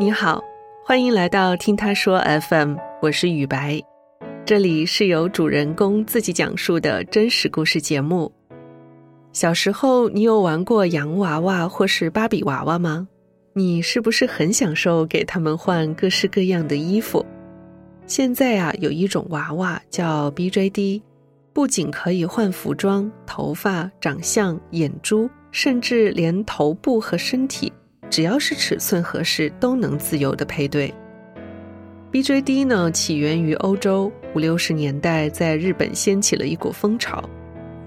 你好，欢迎来到听他说 FM，我是雨白，这里是由主人公自己讲述的真实故事节目。小时候，你有玩过洋娃娃或是芭比娃娃吗？你是不是很享受给他们换各式各样的衣服？现在啊，有一种娃娃叫 BJD，不仅可以换服装、头发、长相、眼珠，甚至连头部和身体。只要是尺寸合适，都能自由的配对。BJD 呢，起源于欧洲，五六十年代在日本掀起了一股风潮，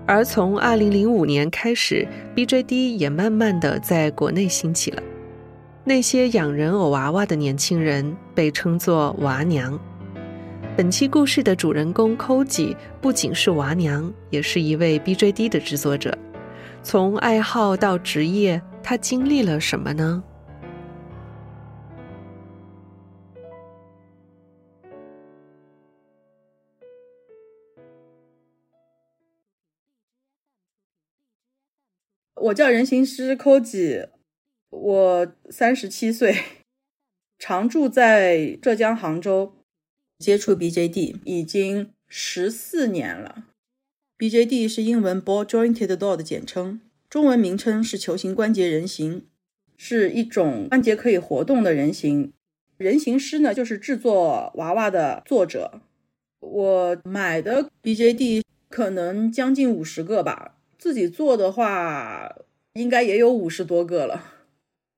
而从二零零五年开始，BJD 也慢慢的在国内兴起了。那些养人偶娃娃的年轻人被称作娃娘。本期故事的主人公 Koji 不仅是娃娘，也是一位 BJD 的制作者。从爱好到职业。他经历了什么呢？我叫人形师 Koji，我三十七岁，常住在浙江杭州，接触 BJD 已经十四年了。BJD 是英文 Ball Jointed Doll 的简称。中文名称是球形关节人形，是一种关节可以活动的人形。人形师呢，就是制作娃娃的作者。我买的 BJD 可能将近五十个吧，自己做的话应该也有五十多个了。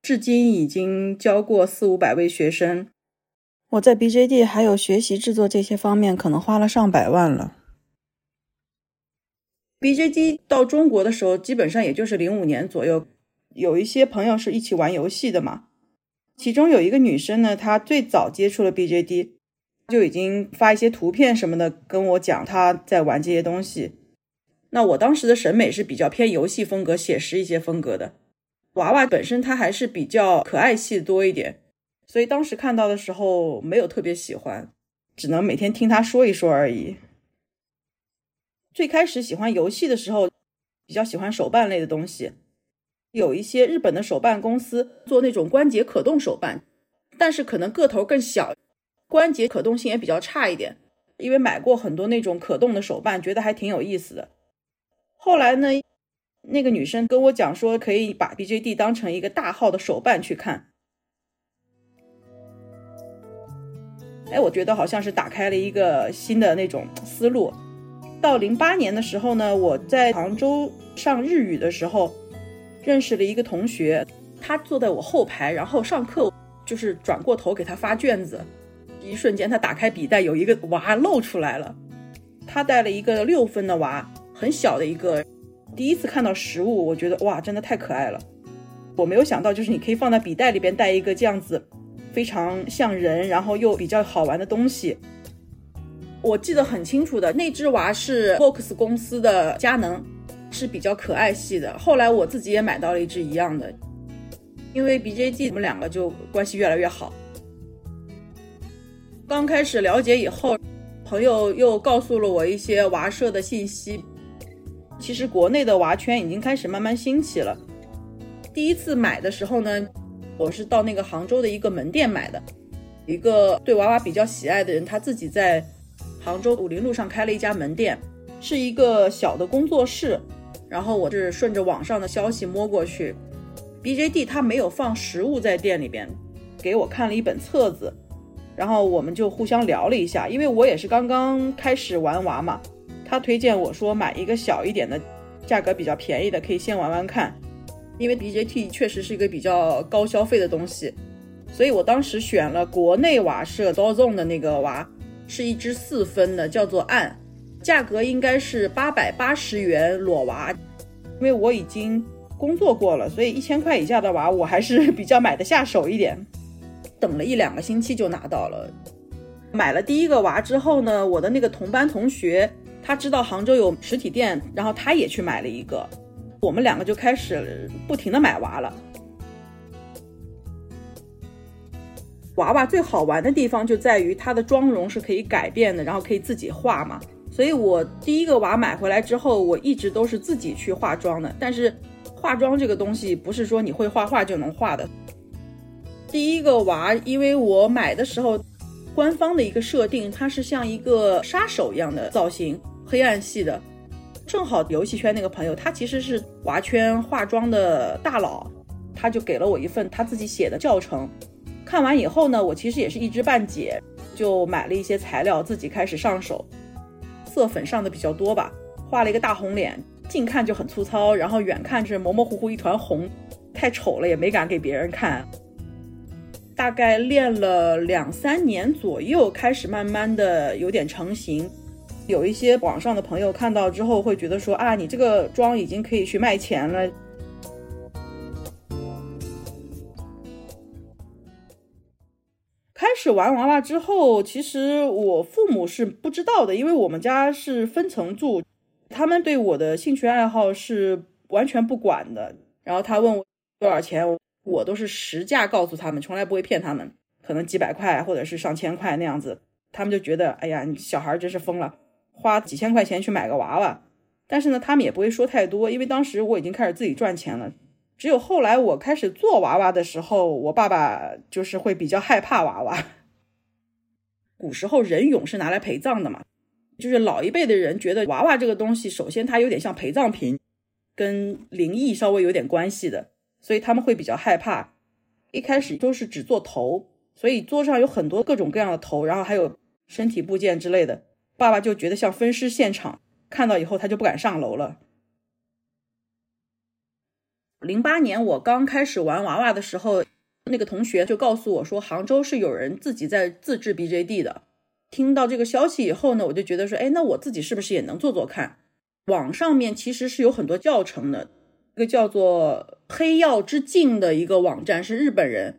至今已经教过四五百位学生。我在 BJD 还有学习制作这些方面，可能花了上百万了。BJD 到中国的时候，基本上也就是零五年左右。有一些朋友是一起玩游戏的嘛，其中有一个女生呢，她最早接触了 BJD，就已经发一些图片什么的跟我讲她在玩这些东西。那我当时的审美是比较偏游戏风格、写实一些风格的。娃娃本身它还是比较可爱系多一点，所以当时看到的时候没有特别喜欢，只能每天听她说一说而已。最开始喜欢游戏的时候，比较喜欢手办类的东西。有一些日本的手办公司做那种关节可动手办，但是可能个头更小，关节可动性也比较差一点。因为买过很多那种可动的手办，觉得还挺有意思的。后来呢，那个女生跟我讲说，可以把 BJD 当成一个大号的手办去看。哎，我觉得好像是打开了一个新的那种思路。到零八年的时候呢，我在杭州上日语的时候，认识了一个同学，他坐在我后排，然后上课就是转过头给他发卷子，一瞬间他打开笔袋，有一个娃露出来了，他带了一个六分的娃，很小的一个，第一次看到实物，我觉得哇，真的太可爱了，我没有想到就是你可以放在笔袋里边带一个这样子，非常像人，然后又比较好玩的东西。我记得很清楚的，那只娃是 Fox 公司的佳能，是比较可爱系的。后来我自己也买到了一只一样的，因为 BJD 我们两个就关系越来越好。刚开始了解以后，朋友又告诉了我一些娃社的信息。其实国内的娃圈已经开始慢慢兴起了。第一次买的时候呢，我是到那个杭州的一个门店买的，一个对娃娃比较喜爱的人，他自己在。杭州武林路上开了一家门店，是一个小的工作室。然后我是顺着网上的消息摸过去，BJD 他没有放实物在店里边，给我看了一本册子，然后我们就互相聊了一下。因为我也是刚刚开始玩娃嘛，他推荐我说买一个小一点的，价格比较便宜的，可以先玩玩看。因为 BJD 确实是一个比较高消费的东西，所以我当时选了国内娃社 Dozone 的那个娃。是一只四分的，叫做暗，价格应该是八百八十元裸娃。因为我已经工作过了，所以一千块以下的娃我还是比较买得下手一点。等了一两个星期就拿到了。买了第一个娃之后呢，我的那个同班同学他知道杭州有实体店，然后他也去买了一个，我们两个就开始不停的买娃了。娃娃最好玩的地方就在于它的妆容是可以改变的，然后可以自己画嘛。所以我第一个娃买回来之后，我一直都是自己去化妆的。但是化妆这个东西不是说你会画画就能画的，第一个娃，因为我买的时候，官方的一个设定，它是像一个杀手一样的造型，黑暗系的。正好游戏圈那个朋友，他其实是娃圈化妆的大佬，他就给了我一份他自己写的教程。看完以后呢，我其实也是一知半解，就买了一些材料，自己开始上手。色粉上的比较多吧，画了一个大红脸，近看就很粗糙，然后远看是模模糊糊一团红，太丑了，也没敢给别人看。大概练了两三年左右，开始慢慢的有点成型。有一些网上的朋友看到之后会觉得说啊，你这个妆已经可以去卖钱了。始玩娃娃之后，其实我父母是不知道的，因为我们家是分层住，他们对我的兴趣爱好是完全不管的。然后他问我多少钱，我都是实价告诉他们，从来不会骗他们，可能几百块或者是上千块那样子，他们就觉得哎呀，你小孩真是疯了。花几千块钱去买个娃娃，但是呢，他们也不会说太多，因为当时我已经开始自己赚钱了。只有后来我开始做娃娃的时候，我爸爸就是会比较害怕娃娃。古时候人俑是拿来陪葬的嘛，就是老一辈的人觉得娃娃这个东西，首先它有点像陪葬品，跟灵异稍微有点关系的，所以他们会比较害怕。一开始都是只做头，所以桌上有很多各种各样的头，然后还有身体部件之类的。爸爸就觉得像分尸现场，看到以后他就不敢上楼了。零八年我刚开始玩娃娃的时候，那个同学就告诉我说，杭州是有人自己在自制 BJD 的。听到这个消息以后呢，我就觉得说，哎，那我自己是不是也能做做看？网上面其实是有很多教程的，一个叫做“黑曜之镜”的一个网站是日本人，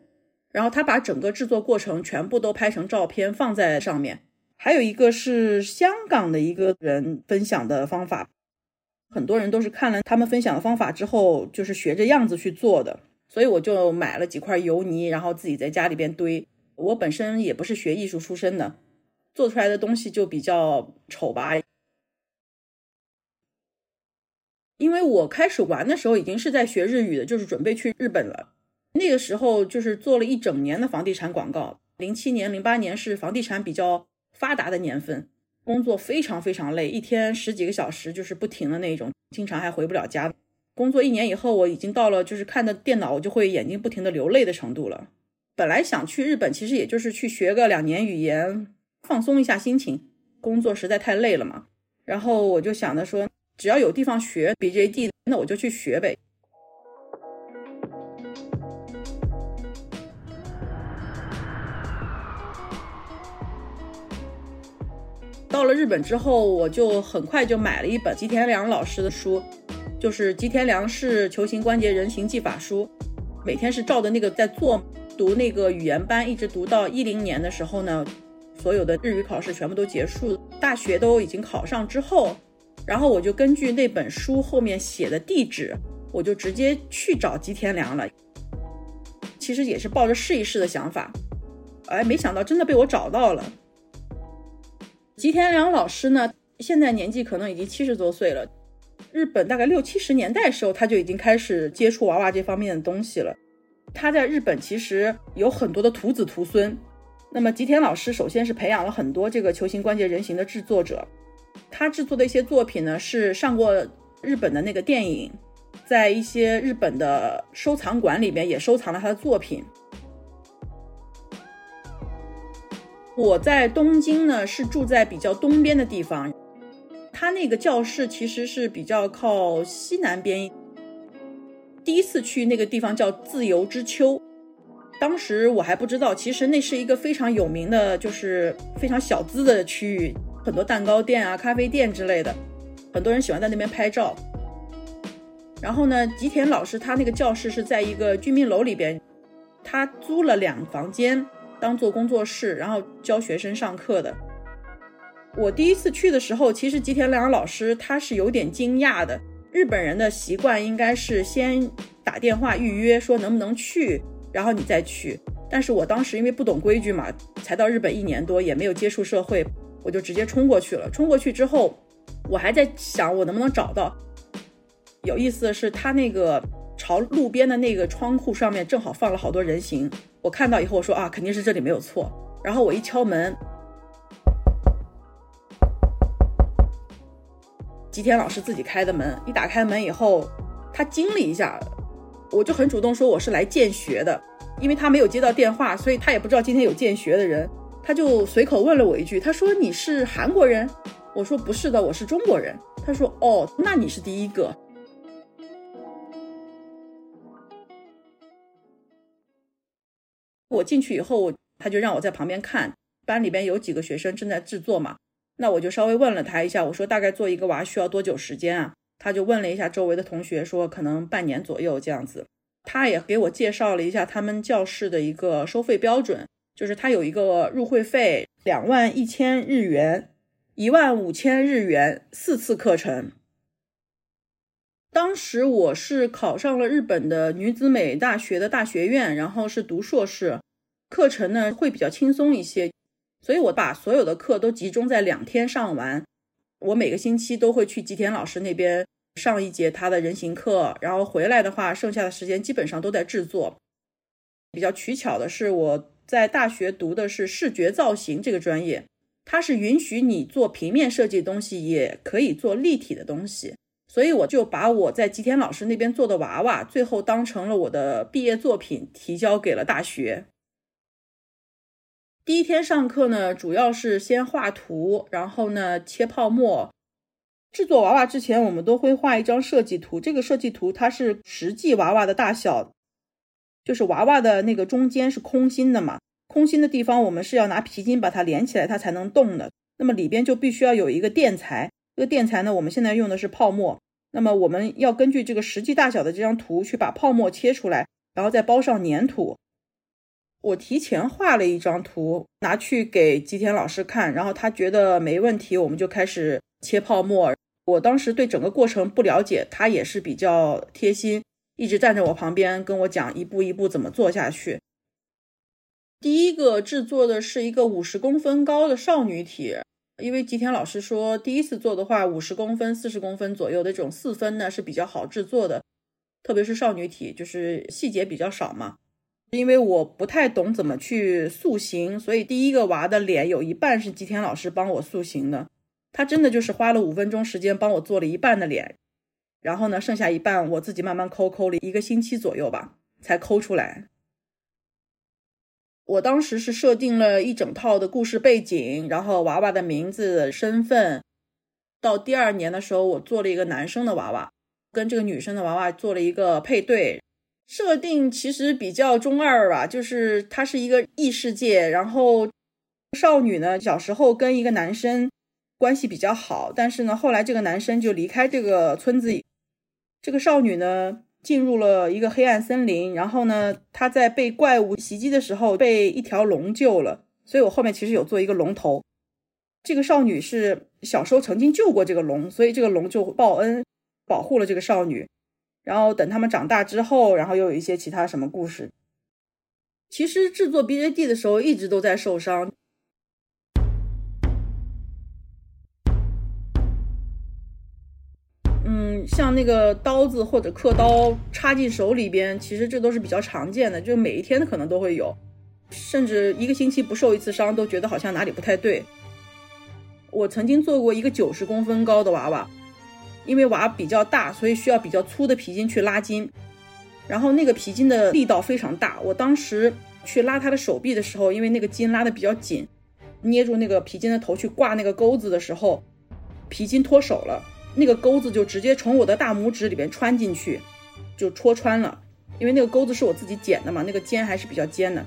然后他把整个制作过程全部都拍成照片放在上面。还有一个是香港的一个人分享的方法，很多人都是看了他们分享的方法之后，就是学着样子去做的。所以我就买了几块油泥，然后自己在家里边堆。我本身也不是学艺术出身的，做出来的东西就比较丑吧。因为我开始玩的时候已经是在学日语的，就是准备去日本了。那个时候就是做了一整年的房地产广告。零七年、零八年是房地产比较。发达的年份，工作非常非常累，一天十几个小时就是不停的那种，经常还回不了家。工作一年以后，我已经到了就是看着电脑我就会眼睛不停的流泪的程度了。本来想去日本，其实也就是去学个两年语言，放松一下心情。工作实在太累了嘛，然后我就想着说，只要有地方学 BJD，那我就去学呗。到了日本之后，我就很快就买了一本吉田良老师的书，就是吉田良是球形关节人形技法书。每天是照着那个在做，读那个语言班，一直读到一零年的时候呢，所有的日语考试全部都结束，大学都已经考上之后，然后我就根据那本书后面写的地址，我就直接去找吉田良了。其实也是抱着试一试的想法，哎，没想到真的被我找到了。吉田良老师呢，现在年纪可能已经七十多岁了。日本大概六七十年代时候，他就已经开始接触娃娃这方面的东西了。他在日本其实有很多的徒子徒孙。那么吉田老师首先是培养了很多这个球形关节人形的制作者。他制作的一些作品呢，是上过日本的那个电影，在一些日本的收藏馆里面也收藏了他的作品。我在东京呢，是住在比较东边的地方。他那个教室其实是比较靠西南边。第一次去那个地方叫自由之丘，当时我还不知道，其实那是一个非常有名的，就是非常小资的区域，很多蛋糕店啊、咖啡店之类的，很多人喜欢在那边拍照。然后呢，吉田老师他那个教室是在一个居民楼里边，他租了两房间。当做工作室，然后教学生上课的。我第一次去的时候，其实吉田良老师他是有点惊讶的。日本人的习惯应该是先打电话预约，说能不能去，然后你再去。但是我当时因为不懂规矩嘛，才到日本一年多，也没有接触社会，我就直接冲过去了。冲过去之后，我还在想我能不能找到。有意思的是，他那个朝路边的那个窗户上面正好放了好多人形。我看到以后，我说啊，肯定是这里没有错。然后我一敲门，吉田老师自己开的门。一打开门以后，他惊了一下，我就很主动说我是来见学的，因为他没有接到电话，所以他也不知道今天有见学的人。他就随口问了我一句，他说你是韩国人？我说不是的，我是中国人。他说哦，那你是第一个。我进去以后，他就让我在旁边看，班里边有几个学生正在制作嘛，那我就稍微问了他一下，我说大概做一个娃需要多久时间啊？他就问了一下周围的同学，说可能半年左右这样子。他也给我介绍了一下他们教室的一个收费标准。就是他有一个入会费两万一千日元，一万五千日元四次课程。当时我是考上了日本的女子美大学的大学院，然后是读硕士，课程呢会比较轻松一些，所以我把所有的课都集中在两天上完。我每个星期都会去吉田老师那边上一节他的人形课，然后回来的话，剩下的时间基本上都在制作。比较取巧的是我。在大学读的是视觉造型这个专业，它是允许你做平面设计的东西，也可以做立体的东西。所以我就把我在吉田老师那边做的娃娃，最后当成了我的毕业作品，提交给了大学。第一天上课呢，主要是先画图，然后呢切泡沫。制作娃娃之前，我们都会画一张设计图，这个设计图它是实际娃娃的大小。就是娃娃的那个中间是空心的嘛，空心的地方我们是要拿皮筋把它连起来，它才能动的。那么里边就必须要有一个垫材，这个垫材呢，我们现在用的是泡沫。那么我们要根据这个实际大小的这张图去把泡沫切出来，然后再包上粘土。我提前画了一张图拿去给吉田老师看，然后他觉得没问题，我们就开始切泡沫。我当时对整个过程不了解，他也是比较贴心。一直站在我旁边跟我讲一步一步怎么做下去。第一个制作的是一个五十公分高的少女体，因为吉田老师说第一次做的话，五十公分、四十公分左右的这种四分呢是比较好制作的，特别是少女体，就是细节比较少嘛。因为我不太懂怎么去塑形，所以第一个娃的脸有一半是吉田老师帮我塑形的，他真的就是花了五分钟时间帮我做了一半的脸。然后呢，剩下一半我自己慢慢抠，抠了一个星期左右吧，才抠出来。我当时是设定了一整套的故事背景，然后娃娃的名字、身份。到第二年的时候，我做了一个男生的娃娃，跟这个女生的娃娃做了一个配对。设定其实比较中二吧，就是它是一个异世界，然后少女呢小时候跟一个男生关系比较好，但是呢后来这个男生就离开这个村子。这个少女呢，进入了一个黑暗森林，然后呢，她在被怪物袭击的时候被一条龙救了，所以我后面其实有做一个龙头。这个少女是小时候曾经救过这个龙，所以这个龙就报恩，保护了这个少女。然后等他们长大之后，然后又有一些其他什么故事。其实制作 BJD 的时候一直都在受伤。嗯像那个刀子或者刻刀插进手里边，其实这都是比较常见的，就每一天可能都会有，甚至一个星期不受一次伤都觉得好像哪里不太对。我曾经做过一个九十公分高的娃娃，因为娃比较大，所以需要比较粗的皮筋去拉筋，然后那个皮筋的力道非常大，我当时去拉他的手臂的时候，因为那个筋拉的比较紧，捏住那个皮筋的头去挂那个钩子的时候，皮筋脱手了。那个钩子就直接从我的大拇指里边穿进去，就戳穿了。因为那个钩子是我自己剪的嘛，那个尖还是比较尖的。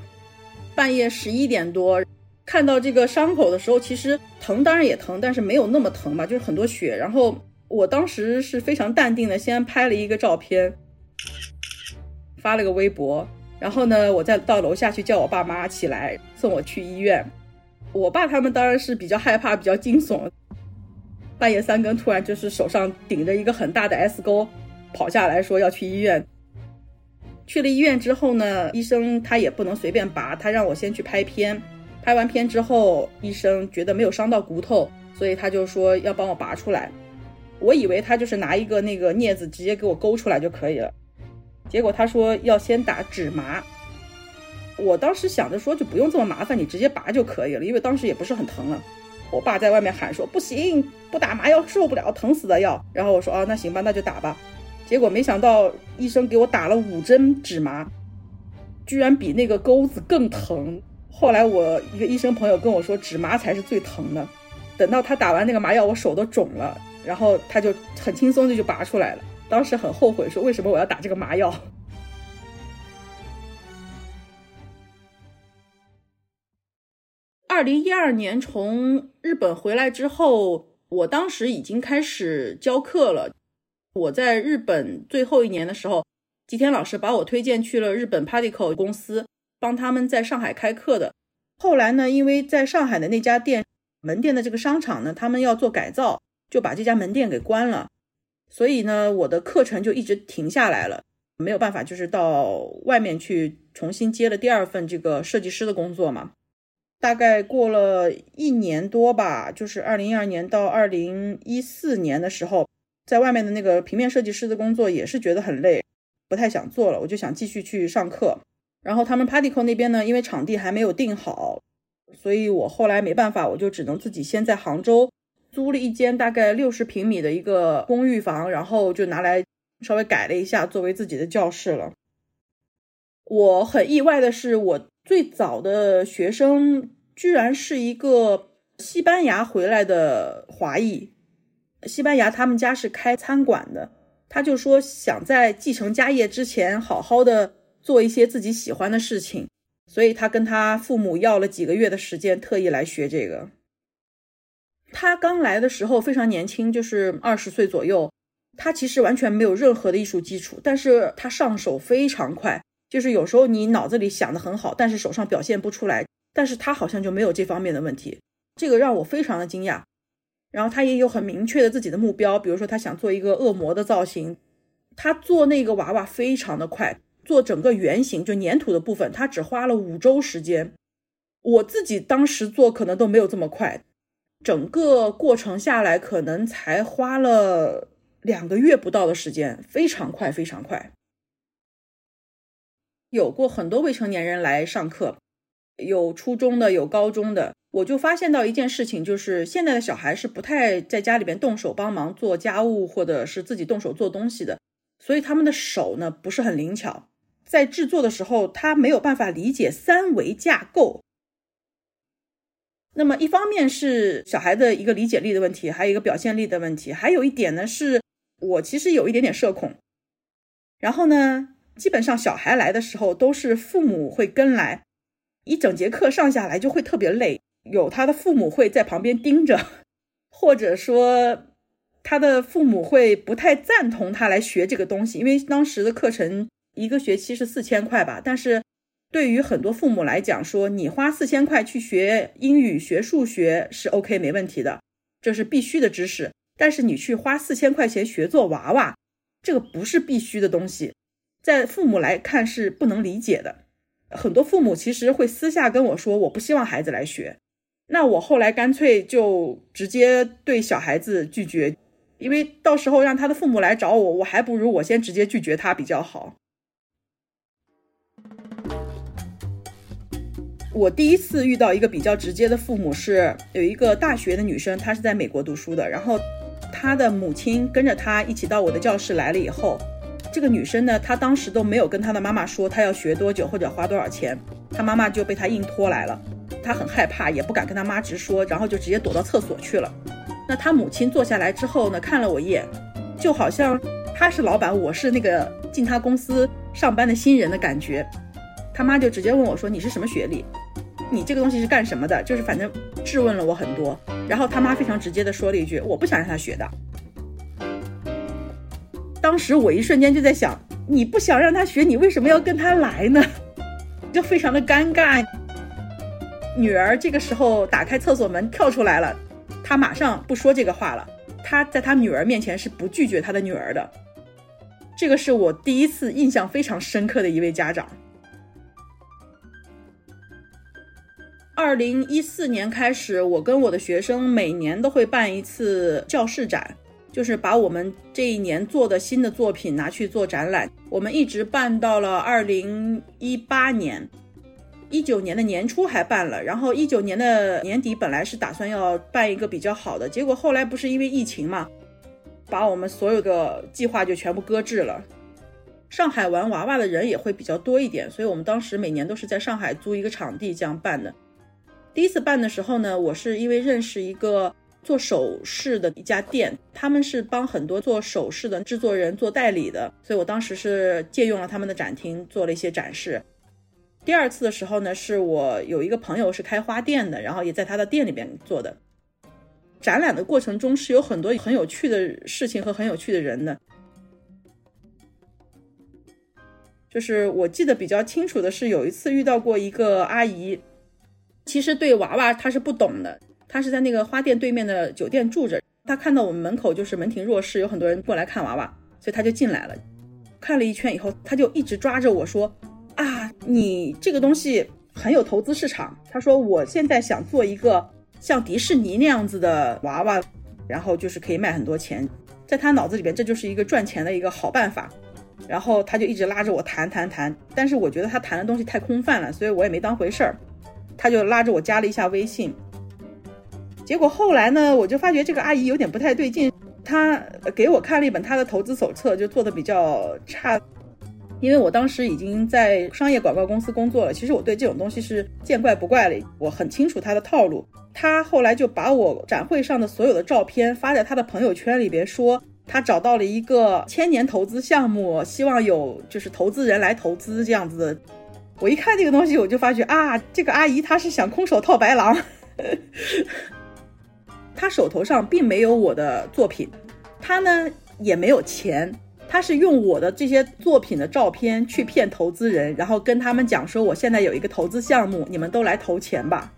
半夜十一点多看到这个伤口的时候，其实疼当然也疼，但是没有那么疼吧，就是很多血。然后我当时是非常淡定的，先拍了一个照片，发了个微博。然后呢，我再到楼下去叫我爸妈起来送我去医院。我爸他们当然是比较害怕，比较惊悚。半夜三更，突然就是手上顶着一个很大的 S 钩，跑下来说要去医院。去了医院之后呢，医生他也不能随便拔，他让我先去拍片。拍完片之后，医生觉得没有伤到骨头，所以他就说要帮我拔出来。我以为他就是拿一个那个镊子直接给我勾出来就可以了。结果他说要先打止麻。我当时想着说就不用这么麻烦，你直接拔就可以了，因为当时也不是很疼了。我爸在外面喊说不行，不打麻药受不了，疼死的要。然后我说啊，那行吧，那就打吧。结果没想到医生给我打了五针止麻，居然比那个钩子更疼。后来我一个医生朋友跟我说，止麻才是最疼的。等到他打完那个麻药，我手都肿了，然后他就很轻松的就拔出来了。当时很后悔，说为什么我要打这个麻药。二零一二年从日本回来之后，我当时已经开始教课了。我在日本最后一年的时候，吉田老师把我推荐去了日本 Particle 公司，帮他们在上海开课的。后来呢，因为在上海的那家店门店的这个商场呢，他们要做改造，就把这家门店给关了。所以呢，我的课程就一直停下来了，没有办法，就是到外面去重新接了第二份这个设计师的工作嘛。大概过了一年多吧，就是二零一二年到二零一四年的时候，在外面的那个平面设计师的工作也是觉得很累，不太想做了。我就想继续去上课。然后他们 Particle 那边呢，因为场地还没有定好，所以我后来没办法，我就只能自己先在杭州租了一间大概六十平米的一个公寓房，然后就拿来稍微改了一下，作为自己的教室了。我很意外的是，我。最早的学生居然是一个西班牙回来的华裔，西班牙他们家是开餐馆的，他就说想在继承家业之前好好的做一些自己喜欢的事情，所以他跟他父母要了几个月的时间，特意来学这个。他刚来的时候非常年轻，就是二十岁左右，他其实完全没有任何的艺术基础，但是他上手非常快。就是有时候你脑子里想的很好，但是手上表现不出来。但是他好像就没有这方面的问题，这个让我非常的惊讶。然后他也有很明确的自己的目标，比如说他想做一个恶魔的造型，他做那个娃娃非常的快，做整个圆形就粘土的部分，他只花了五周时间。我自己当时做可能都没有这么快，整个过程下来可能才花了两个月不到的时间，非常快，非常快。有过很多未成年人来上课，有初中的，有高中的，我就发现到一件事情，就是现在的小孩是不太在家里边动手帮忙做家务，或者是自己动手做东西的，所以他们的手呢不是很灵巧，在制作的时候他没有办法理解三维架构。那么一方面是小孩的一个理解力的问题，还有一个表现力的问题，还有一点呢是我其实有一点点社恐，然后呢。基本上小孩来的时候都是父母会跟来，一整节课上下来就会特别累。有他的父母会在旁边盯着，或者说他的父母会不太赞同他来学这个东西，因为当时的课程一个学期是四千块吧。但是对于很多父母来讲，说你花四千块去学英语、学数学是 OK 没问题的，这是必须的知识。但是你去花四千块钱学做娃娃，这个不是必须的东西。在父母来看是不能理解的，很多父母其实会私下跟我说，我不希望孩子来学。那我后来干脆就直接对小孩子拒绝，因为到时候让他的父母来找我，我还不如我先直接拒绝他比较好。我第一次遇到一个比较直接的父母是有一个大学的女生，她是在美国读书的，然后她的母亲跟着她一起到我的教室来了以后。这个女生呢，她当时都没有跟她的妈妈说她要学多久或者花多少钱，她妈妈就被她硬拖来了。她很害怕，也不敢跟她妈直说，然后就直接躲到厕所去了。那她母亲坐下来之后呢，看了我一眼，就好像她是老板，我是那个进她公司上班的新人的感觉。他妈就直接问我说：“你是什么学历？你这个东西是干什么的？”就是反正质问了我很多。然后他妈非常直接的说了一句：“我不想让他学的。”当时我一瞬间就在想，你不想让他学，你为什么要跟他来呢？就非常的尴尬。女儿这个时候打开厕所门跳出来了，他马上不说这个话了。他在他女儿面前是不拒绝他的女儿的。这个是我第一次印象非常深刻的一位家长。二零一四年开始，我跟我的学生每年都会办一次教室展。就是把我们这一年做的新的作品拿去做展览。我们一直办到了二零一八年，一九年的年初还办了，然后一九年的年底本来是打算要办一个比较好的，结果后来不是因为疫情嘛，把我们所有的计划就全部搁置了。上海玩娃娃的人也会比较多一点，所以我们当时每年都是在上海租一个场地这样办的。第一次办的时候呢，我是因为认识一个做首饰的一家店，他们是帮很多做首饰的制作人做代理的，所以我当时是借用了他们的展厅做了一些展示。第二次的时候呢，是我有一个朋友是开花店的，然后也在他的店里边做的。展览的过程中是有很多很有趣的事情和很有趣的人的。就是我记得比较清楚的是，有一次遇到过一个阿姨，其实对娃娃他是不懂的。他是在那个花店对面的酒店住着，他看到我们门口就是门庭若市，有很多人过来看娃娃，所以他就进来了。看了一圈以后，他就一直抓着我说：“啊，你这个东西很有投资市场。”他说：“我现在想做一个像迪士尼那样子的娃娃，然后就是可以卖很多钱。”在他脑子里边，这就是一个赚钱的一个好办法。然后他就一直拉着我谈谈谈，但是我觉得他谈的东西太空泛了，所以我也没当回事儿。他就拉着我加了一下微信，结果后来呢，我就发觉这个阿姨有点不太对劲。她给我看了一本她的投资手册，就做的比较差。因为我当时已经在商业广告公司工作了，其实我对这种东西是见怪不怪了，我很清楚他的套路。他后来就把我展会上的所有的照片发在他的朋友圈里边说。他找到了一个千年投资项目，希望有就是投资人来投资这样子的。我一看这个东西，我就发觉啊，这个阿姨她是想空手套白狼。她手头上并没有我的作品，她呢也没有钱，她是用我的这些作品的照片去骗投资人，然后跟他们讲说我现在有一个投资项目，你们都来投钱吧。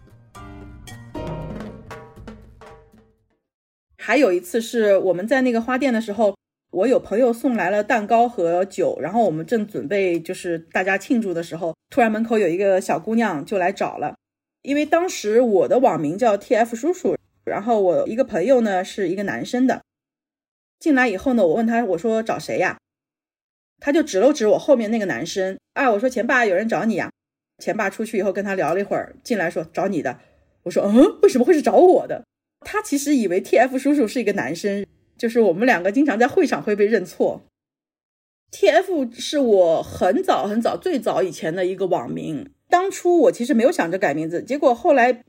还有一次是我们在那个花店的时候，我有朋友送来了蛋糕和酒，然后我们正准备就是大家庆祝的时候，突然门口有一个小姑娘就来找了，因为当时我的网名叫 TF 叔叔，然后我一个朋友呢是一个男生的，进来以后呢，我问他我说找谁呀？他就指了指我后面那个男生，啊，我说前爸有人找你呀，前爸出去以后跟他聊了一会儿，进来说找你的，我说嗯，为什么会是找我的？他其实以为 T F 叔叔是一个男生，就是我们两个经常在会场会被认错。T F 是我很早很早最早以前的一个网名，当初我其实没有想着改名字，结果后来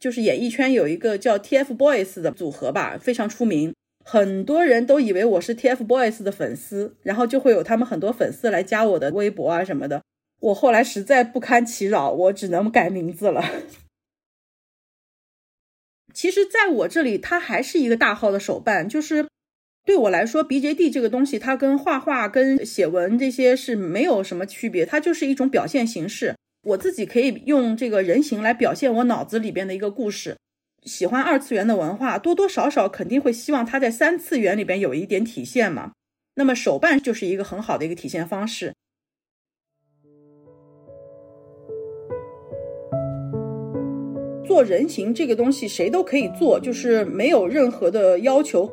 就是演艺圈有一个叫 T F Boys 的组合吧，非常出名，很多人都以为我是 T F Boys 的粉丝，然后就会有他们很多粉丝来加我的微博啊什么的。我后来实在不堪其扰，我只能改名字了。其实，在我这里，它还是一个大号的手办。就是对我来说，BJD 这个东西，它跟画画、跟写文这些是没有什么区别，它就是一种表现形式。我自己可以用这个人形来表现我脑子里边的一个故事。喜欢二次元的文化，多多少少肯定会希望它在三次元里边有一点体现嘛。那么手办就是一个很好的一个体现方式。做人形这个东西，谁都可以做，就是没有任何的要求，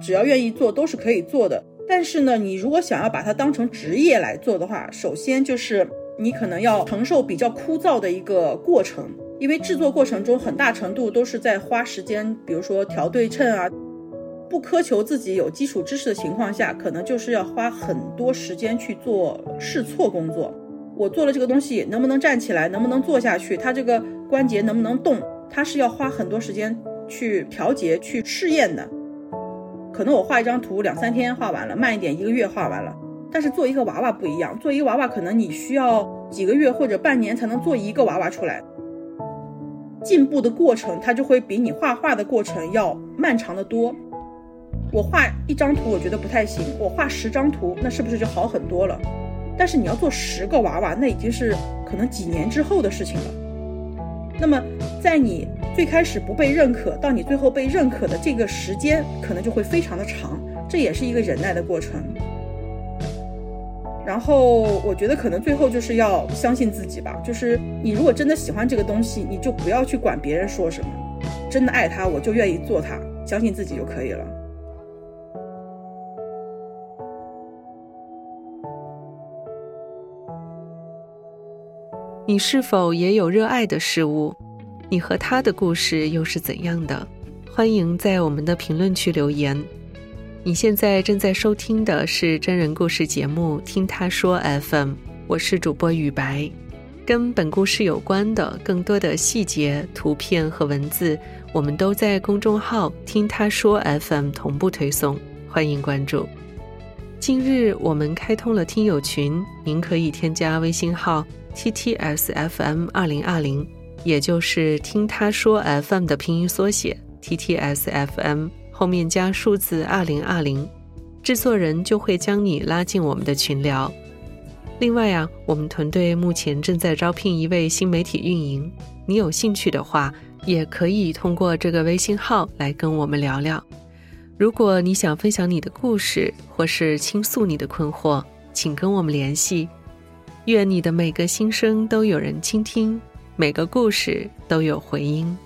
只要愿意做都是可以做的。但是呢，你如果想要把它当成职业来做的话，首先就是你可能要承受比较枯燥的一个过程，因为制作过程中很大程度都是在花时间，比如说调对称啊，不苛求自己有基础知识的情况下，可能就是要花很多时间去做试错工作。我做了这个东西能不能站起来，能不能坐下去，它这个。关节能不能动，它是要花很多时间去调节、去试验的。可能我画一张图两三天画完了，慢一点一个月画完了。但是做一个娃娃不一样，做一个娃娃可能你需要几个月或者半年才能做一个娃娃出来。进步的过程它就会比你画画的过程要漫长的多。我画一张图我觉得不太行，我画十张图那是不是就好很多了？但是你要做十个娃娃，那已经是可能几年之后的事情了。那么，在你最开始不被认可，到你最后被认可的这个时间，可能就会非常的长，这也是一个忍耐的过程。然后，我觉得可能最后就是要相信自己吧。就是你如果真的喜欢这个东西，你就不要去管别人说什么。真的爱它，我就愿意做它，相信自己就可以了。你是否也有热爱的事物？你和他的故事又是怎样的？欢迎在我们的评论区留言。你现在正在收听的是真人故事节目《听他说 FM》，我是主播雨白。跟本故事有关的更多的细节、图片和文字，我们都在公众号“听他说 FM” 同步推送，欢迎关注。近日我们开通了听友群，您可以添加微信号。Ttsfm 二零二零，也就是听他说 FM 的拼音缩写 ttsfm 后面加数字二零二零，制作人就会将你拉进我们的群聊。另外啊，我们团队目前正在招聘一位新媒体运营，你有兴趣的话，也可以通过这个微信号来跟我们聊聊。如果你想分享你的故事，或是倾诉你的困惑，请跟我们联系。愿你的每个心声都有人倾听，每个故事都有回音。